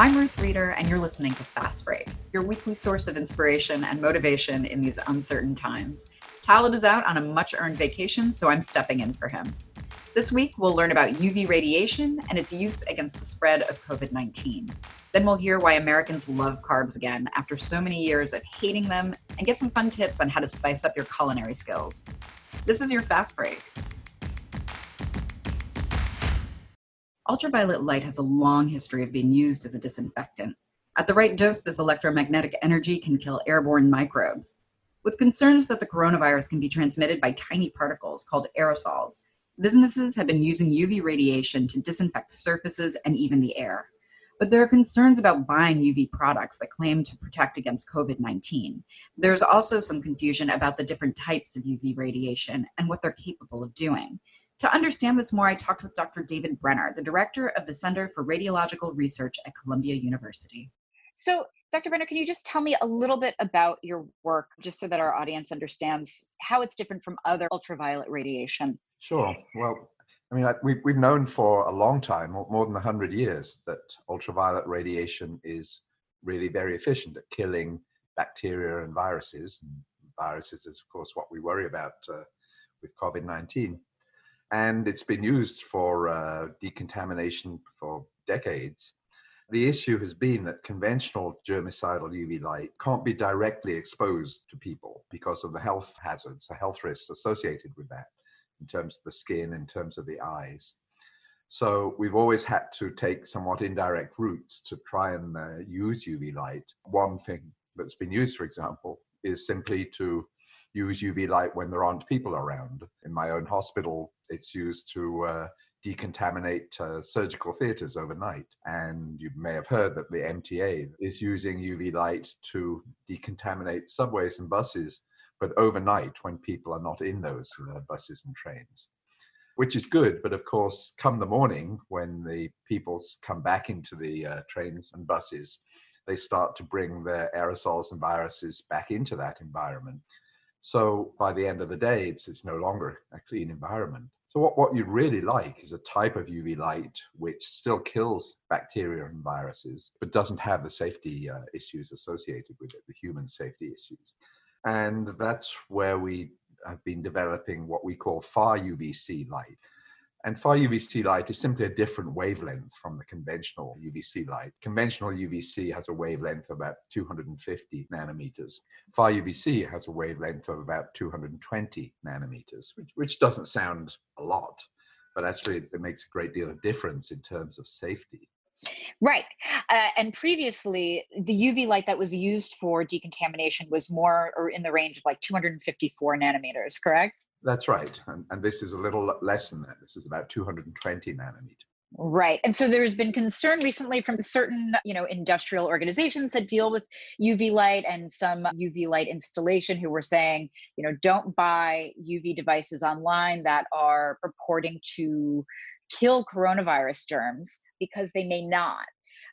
I'm Ruth Reader, and you're listening to Fast Break, your weekly source of inspiration and motivation in these uncertain times. Talib is out on a much earned vacation, so I'm stepping in for him. This week, we'll learn about UV radiation and its use against the spread of COVID 19. Then we'll hear why Americans love carbs again after so many years of hating them and get some fun tips on how to spice up your culinary skills. This is your Fast Break. Ultraviolet light has a long history of being used as a disinfectant. At the right dose, this electromagnetic energy can kill airborne microbes. With concerns that the coronavirus can be transmitted by tiny particles called aerosols, businesses have been using UV radiation to disinfect surfaces and even the air. But there are concerns about buying UV products that claim to protect against COVID 19. There's also some confusion about the different types of UV radiation and what they're capable of doing. To understand this more, I talked with Dr. David Brenner, the director of the Center for Radiological Research at Columbia University. So, Dr. Brenner, can you just tell me a little bit about your work, just so that our audience understands how it's different from other ultraviolet radiation? Sure. Well, I mean, we've, we've known for a long time, more than 100 years, that ultraviolet radiation is really very efficient at killing bacteria and viruses. And viruses is, of course, what we worry about uh, with COVID 19 and it's been used for uh, decontamination for decades. The issue has been that conventional germicidal UV light can't be directly exposed to people because of the health hazards, the health risks associated with that, in terms of the skin, in terms of the eyes. So we've always had to take somewhat indirect routes to try and uh, use UV light. One thing that's been used, for example, is simply to use UV light when there aren't people around. In my own hospital, it's used to uh, decontaminate uh, surgical theaters overnight. And you may have heard that the MTA is using UV light to decontaminate subways and buses, but overnight when people are not in those uh, buses and trains. Which is good, but of course, come the morning when the people come back into the uh, trains and buses, they start to bring their aerosols and viruses back into that environment. So by the end of the day, it's, it's no longer a clean environment. So what, what you'd really like is a type of UV light which still kills bacteria and viruses, but doesn't have the safety uh, issues associated with it, the human safety issues. And that's where we have been developing what we call far UVC light. And far UVC light is simply a different wavelength from the conventional UVC light. Conventional UVC has a wavelength of about 250 nanometers. Far UVC has a wavelength of about 220 nanometers, which, which doesn't sound a lot, but actually it makes a great deal of difference in terms of safety. Right. Uh, and previously, the UV light that was used for decontamination was more or in the range of like 254 nanometers, correct? That's right. And, and this is a little less than that. This is about 220 nanometers. Right. And so there's been concern recently from certain, you know, industrial organizations that deal with UV light and some UV light installation who were saying, you know, don't buy UV devices online that are purporting to kill coronavirus germs because they may not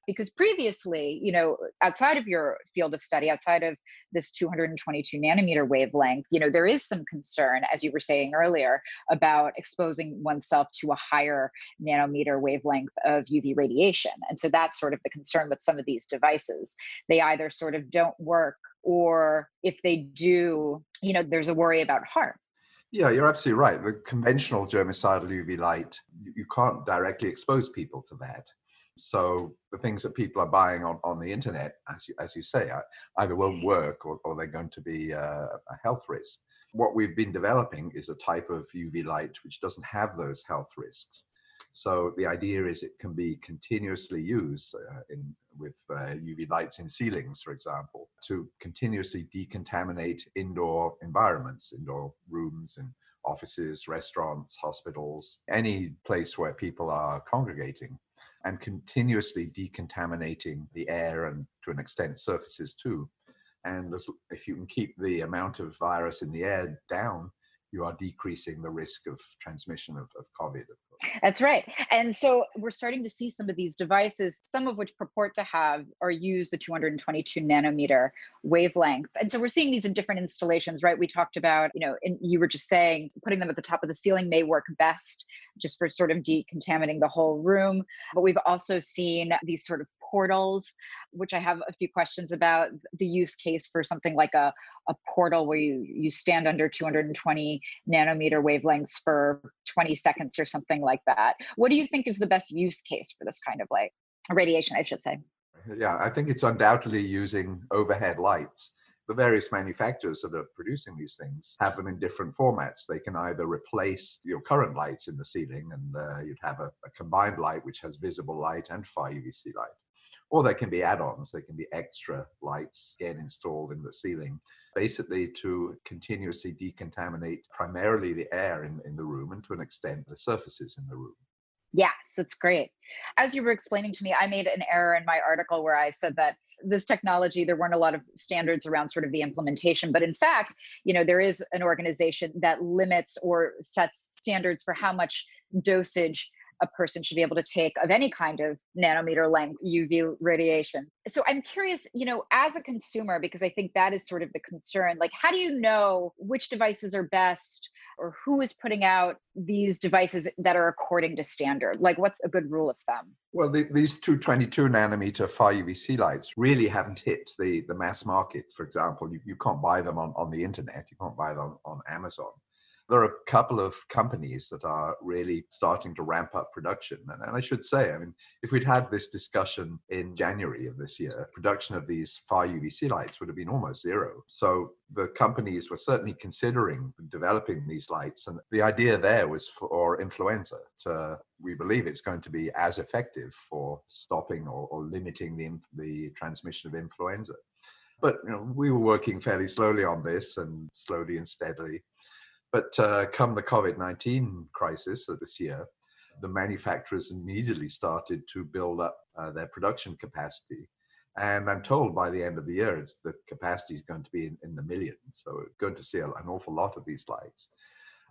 because previously you know outside of your field of study outside of this 222 nanometer wavelength you know there is some concern as you were saying earlier about exposing oneself to a higher nanometer wavelength of uv radiation and so that's sort of the concern with some of these devices they either sort of don't work or if they do you know there's a worry about harm yeah, you're absolutely right. The conventional germicidal UV light, you can't directly expose people to that. So the things that people are buying on, on the internet, as you, as you say, either won't work or, or they're going to be a, a health risk. What we've been developing is a type of UV light which doesn't have those health risks. So the idea is it can be continuously used uh, in, with uh, UV lights in ceilings, for example, to continuously decontaminate indoor environments, indoor rooms and offices, restaurants, hospitals, any place where people are congregating and continuously decontaminating the air and to an extent surfaces too. And if you can keep the amount of virus in the air down, you are decreasing the risk of transmission of, of COVID, of. That's right. And so we're starting to see some of these devices, some of which purport to have or use the 222 nanometer wavelength. And so we're seeing these in different installations, right? We talked about, you know, and you were just saying putting them at the top of the ceiling may work best just for sort of decontaminating the whole room. But we've also seen these sort of portals, which I have a few questions about the use case for something like a, a portal where you, you stand under 220 nanometer wavelengths for 20 seconds or something like that. What do you think is the best use case for this kind of light? Radiation, I should say. Yeah, I think it's undoubtedly using overhead lights the various manufacturers that are producing these things have them in different formats. They can either replace your current lights in the ceiling, and uh, you'd have a, a, combined light which has visible light and far UVC light, or they can be add-ons. They can be extra lights again installed in the ceiling, basically to continuously decontaminate primarily the air in, in the room and to an extent the surfaces in the room. Yes, that's great. As you were explaining to me, I made an error in my article where I said that this technology, there weren't a lot of standards around sort of the implementation. But in fact, you know, there is an organization that limits or sets standards for how much dosage a person should be able to take of any kind of nanometer length UV radiation. So I'm curious, you know, as a consumer, because I think that is sort of the concern, like how do you know which devices are best or who is putting out these devices that are according to standard? Like what's a good rule of thumb? Well, the, these 222 nanometer far UVC lights really haven't hit the, the mass market. For example, you, you can't buy them on, on the internet, you can't buy them on Amazon there are a couple of companies that are really starting to ramp up production. And, and, I should say, I mean, if we'd had this discussion in January of this year, production of these far UVC lights would have been almost zero. So the companies were certainly considering developing these lights. And the idea there was for influenza to, we believe it's going to be as effective for stopping or, or limiting the, the transmission of influenza. But you know, we were working fairly slowly on this and slowly and steadily. But uh, come the COVID 19 crisis of this year, the manufacturers immediately started to build up uh, their production capacity. And I'm told by the end of the year, it's the capacity is going to be in, in the millions. So we're going to see an awful lot of these lights.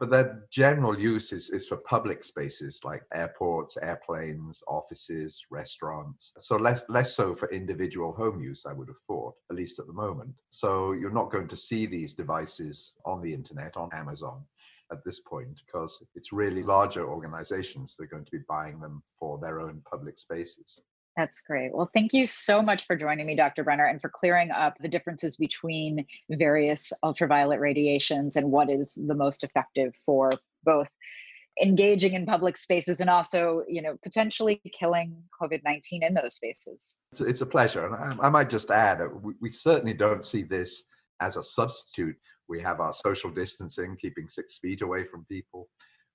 But their general use is, is for public spaces like airports, airplanes, offices, restaurants. So less less so for individual home use, I would have thought, at least at the moment. So you're not going to see these devices on the internet, on Amazon at this point, because it's really larger organizations that are going to be buying them for their own public spaces. That's great. Well, thank you so much for joining me, Dr. Brenner, and for clearing up the differences between various ultraviolet radiations and what is the most effective for both engaging in public spaces and also, you know, potentially killing COVID-19 in those spaces. It's a pleasure. And I, I might just add, we, we certainly don't see this as a substitute. We have our social distancing, keeping six feet away from people.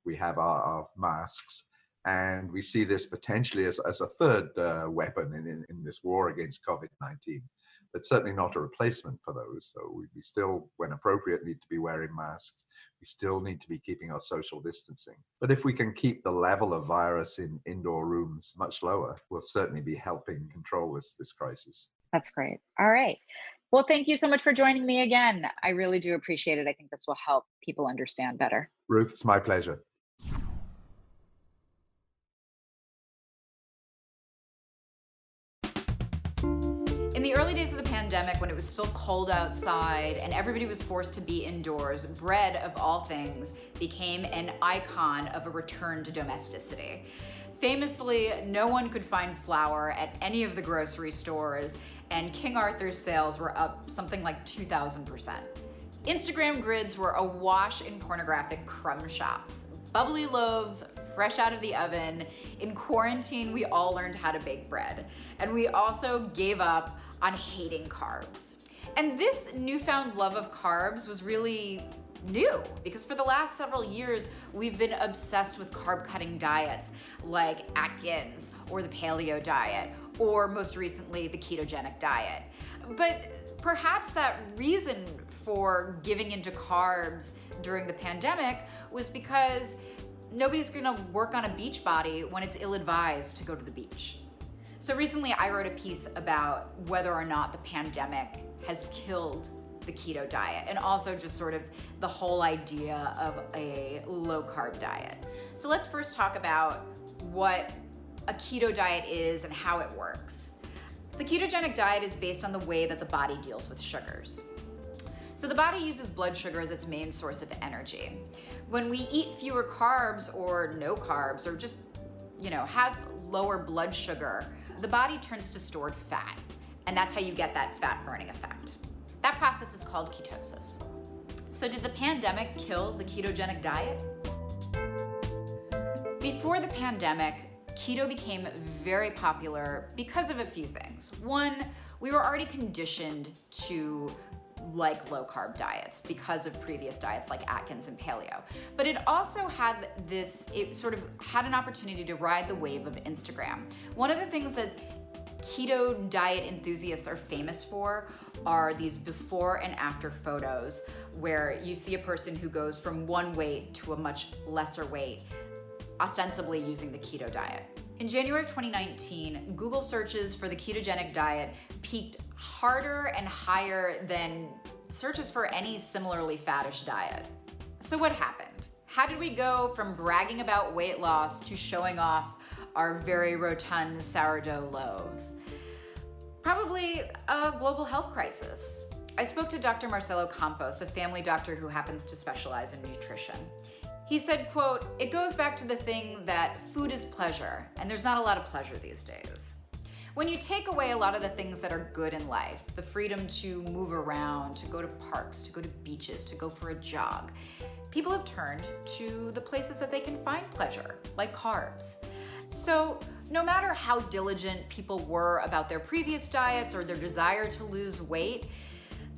We have our, our masks and we see this potentially as, as a third uh, weapon in, in, in, this war against COVID 19, but certainly not a replacement for those. So we, we, still, when appropriate, need to be wearing masks. We still need to be keeping our social distancing. But if we can keep the level of virus in indoor rooms much lower, we'll certainly be helping control this, this crisis. That's great. All right. Well, thank you so much for joining me again. I really do appreciate it. I think this will help people understand better. Ruth, it's my pleasure. The early days of the pandemic, when it was still cold outside and everybody was forced to be indoors, bread, of all things, became an icon of a return to domesticity. Famously, no one could find flour at any of the grocery stores, and King Arthur's sales were up something like 2,000%. Instagram grids were awash in pornographic crumb shops. Bubbly loaves, fresh out of the oven. In quarantine, we all learned how to bake bread. And we also gave up on hating carbs. And this newfound love of carbs was really new because for the last several years we've been obsessed with carb cutting diets like Atkins or the paleo diet or most recently the ketogenic diet. But perhaps that reason for giving into carbs during the pandemic was because nobody's gonna work on a beach body when it's ill advised to go to the beach. So recently I wrote a piece about whether or not the pandemic has killed the keto diet and also just sort of the whole idea of a low carb diet. So let's first talk about what a keto diet is and how it works. The ketogenic diet is based on the way that the body deals with sugars. So the body uses blood sugar as its main source of energy. When we eat fewer carbs or no carbs or just, you know, have lower blood sugar, the body turns to stored fat. And that's how you get that fat burning effect. That process is called ketosis. So, did the pandemic kill the ketogenic diet? Before the pandemic, keto became very popular because of a few things. One, we were already conditioned to like low carb diets because of previous diets like Atkins and paleo. But it also had this, it sort of had an opportunity to ride the wave of Instagram. One of the things that keto diet enthusiasts are famous for are these before and after photos where you see a person who goes from one weight to a much lesser weight, ostensibly using the keto diet. In January of 2019, Google searches for the ketogenic diet peaked harder and higher than searches for any similarly fattish diet. So, what happened? How did we go from bragging about weight loss to showing off our very rotund sourdough loaves? Probably a global health crisis. I spoke to Dr. Marcelo Campos, a family doctor who happens to specialize in nutrition. He said, quote, "It goes back to the thing that food is pleasure, and there's not a lot of pleasure these days." When you take away a lot of the things that are good in life, the freedom to move around, to go to parks, to go to beaches, to go for a jog, people have turned to the places that they can find pleasure, like carbs. So, no matter how diligent people were about their previous diets or their desire to lose weight,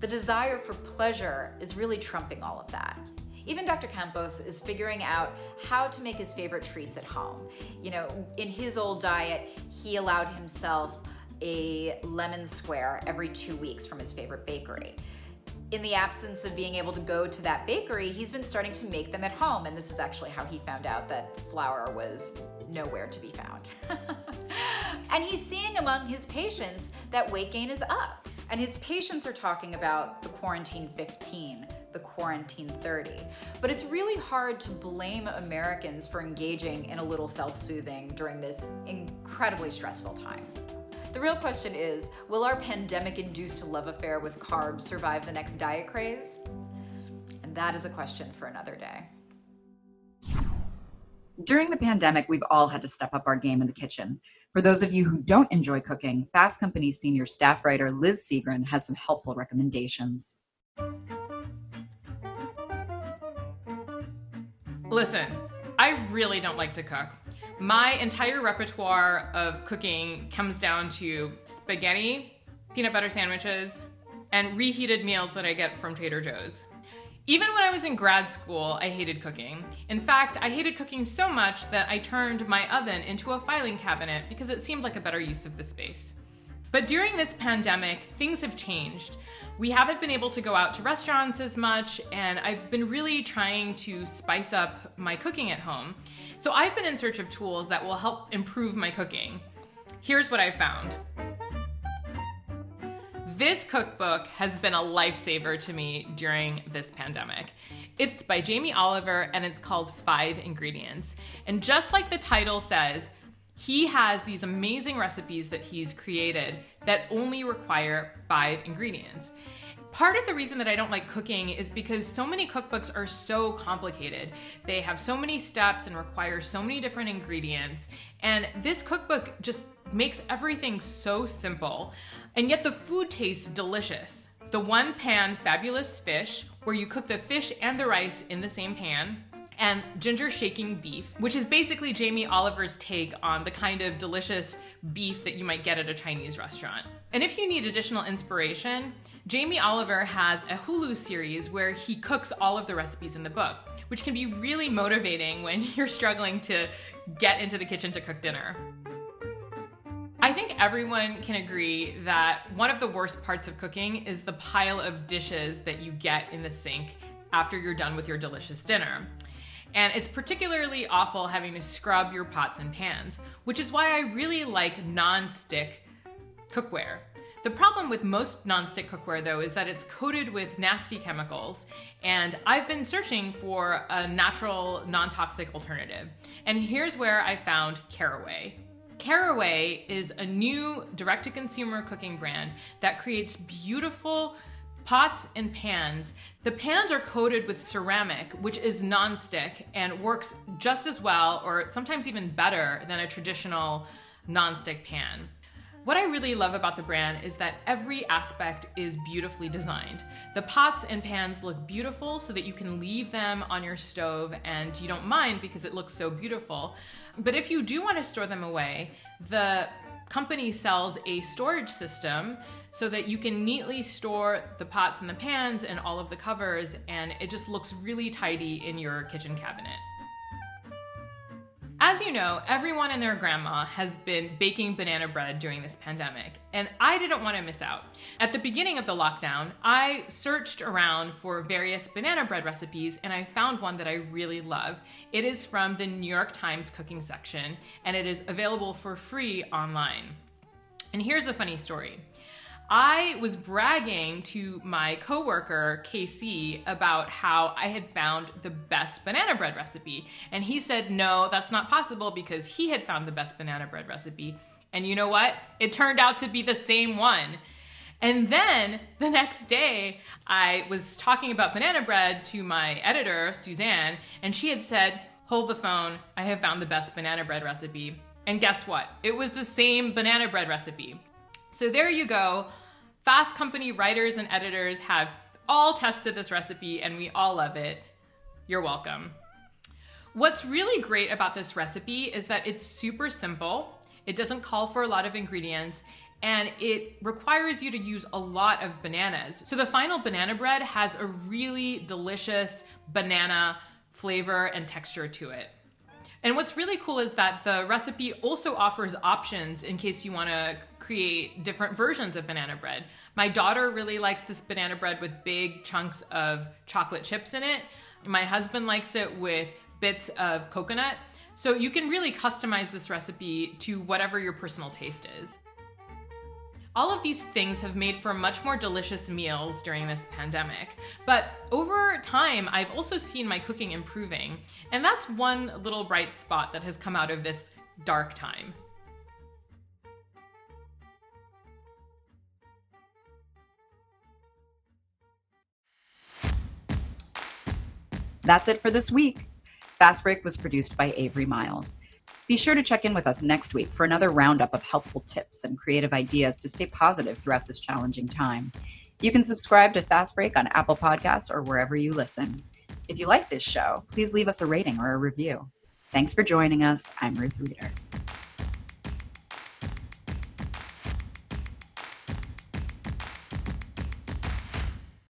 the desire for pleasure is really trumping all of that. Even Dr. Campos is figuring out how to make his favorite treats at home. You know, in his old diet, he allowed himself a lemon square every two weeks from his favorite bakery. In the absence of being able to go to that bakery, he's been starting to make them at home, and this is actually how he found out that flour was nowhere to be found. and he's seeing among his patients that weight gain is up. And his patients are talking about the quarantine 15, the quarantine 30. But it's really hard to blame Americans for engaging in a little self soothing during this incredibly stressful time. The real question is will our pandemic induced love affair with carbs survive the next diet craze? And that is a question for another day. During the pandemic, we've all had to step up our game in the kitchen. For those of you who don't enjoy cooking, Fast Company's senior staff writer Liz Segran has some helpful recommendations. Listen, I really don't like to cook. My entire repertoire of cooking comes down to spaghetti, peanut butter sandwiches, and reheated meals that I get from Trader Joe's. Even when I was in grad school, I hated cooking. In fact, I hated cooking so much that I turned my oven into a filing cabinet because it seemed like a better use of the space. But during this pandemic, things have changed. We haven't been able to go out to restaurants as much, and I've been really trying to spice up my cooking at home. So I've been in search of tools that will help improve my cooking. Here's what I found. This cookbook has been a lifesaver to me during this pandemic. It's by Jamie Oliver and it's called Five Ingredients. And just like the title says, he has these amazing recipes that he's created that only require five ingredients. Part of the reason that I don't like cooking is because so many cookbooks are so complicated. They have so many steps and require so many different ingredients. And this cookbook just makes everything so simple. And yet the food tastes delicious. The one pan fabulous fish, where you cook the fish and the rice in the same pan and ginger shaking beef, which is basically Jamie Oliver's take on the kind of delicious beef that you might get at a Chinese restaurant. And if you need additional inspiration, Jamie Oliver has a Hulu series where he cooks all of the recipes in the book, which can be really motivating when you're struggling to get into the kitchen to cook dinner. I think everyone can agree that one of the worst parts of cooking is the pile of dishes that you get in the sink after you're done with your delicious dinner. And it's particularly awful having to scrub your pots and pans, which is why I really like non-stick cookware. The problem with most non-stick cookware, though, is that it's coated with nasty chemicals, and I've been searching for a natural, non toxic alternative. And here's where I found Caraway. Caraway is a new direct to consumer cooking brand that creates beautiful pots and pans. The pans are coated with ceramic, which is non-stick and works just as well or sometimes even better than a traditional non-stick pan. What I really love about the brand is that every aspect is beautifully designed. The pots and pans look beautiful so that you can leave them on your stove and you don't mind because it looks so beautiful. But if you do want to store them away, the company sells a storage system so that you can neatly store the pots and the pans and all of the covers and it just looks really tidy in your kitchen cabinet. As you know, everyone and their grandma has been baking banana bread during this pandemic, and I didn't want to miss out. At the beginning of the lockdown, I searched around for various banana bread recipes and I found one that I really love. It is from the New York Times cooking section and it is available for free online. And here's the funny story. I was bragging to my coworker, KC, about how I had found the best banana bread recipe. And he said, no, that's not possible because he had found the best banana bread recipe. And you know what? It turned out to be the same one. And then the next day, I was talking about banana bread to my editor, Suzanne, and she had said, Hold the phone, I have found the best banana bread recipe. And guess what? It was the same banana bread recipe. So there you go. Fast Company writers and editors have all tested this recipe and we all love it. You're welcome. What's really great about this recipe is that it's super simple. It doesn't call for a lot of ingredients and it requires you to use a lot of bananas. So the final banana bread has a really delicious banana flavor and texture to it. And what's really cool is that the recipe also offers options in case you want to create different versions of banana bread. My daughter really likes this banana bread with big chunks of chocolate chips in it. My husband likes it with bits of coconut. So you can really customize this recipe to whatever your personal taste is. All of these things have made for much more delicious meals during this pandemic. But over time, I've also seen my cooking improving. And that's one little bright spot that has come out of this dark time. That's it for this week. Fast Break was produced by Avery Miles. Be sure to check in with us next week for another roundup of helpful tips and creative ideas to stay positive throughout this challenging time. You can subscribe to Fast Break on Apple Podcasts or wherever you listen. If you like this show, please leave us a rating or a review. Thanks for joining us. I'm Ruth Reader.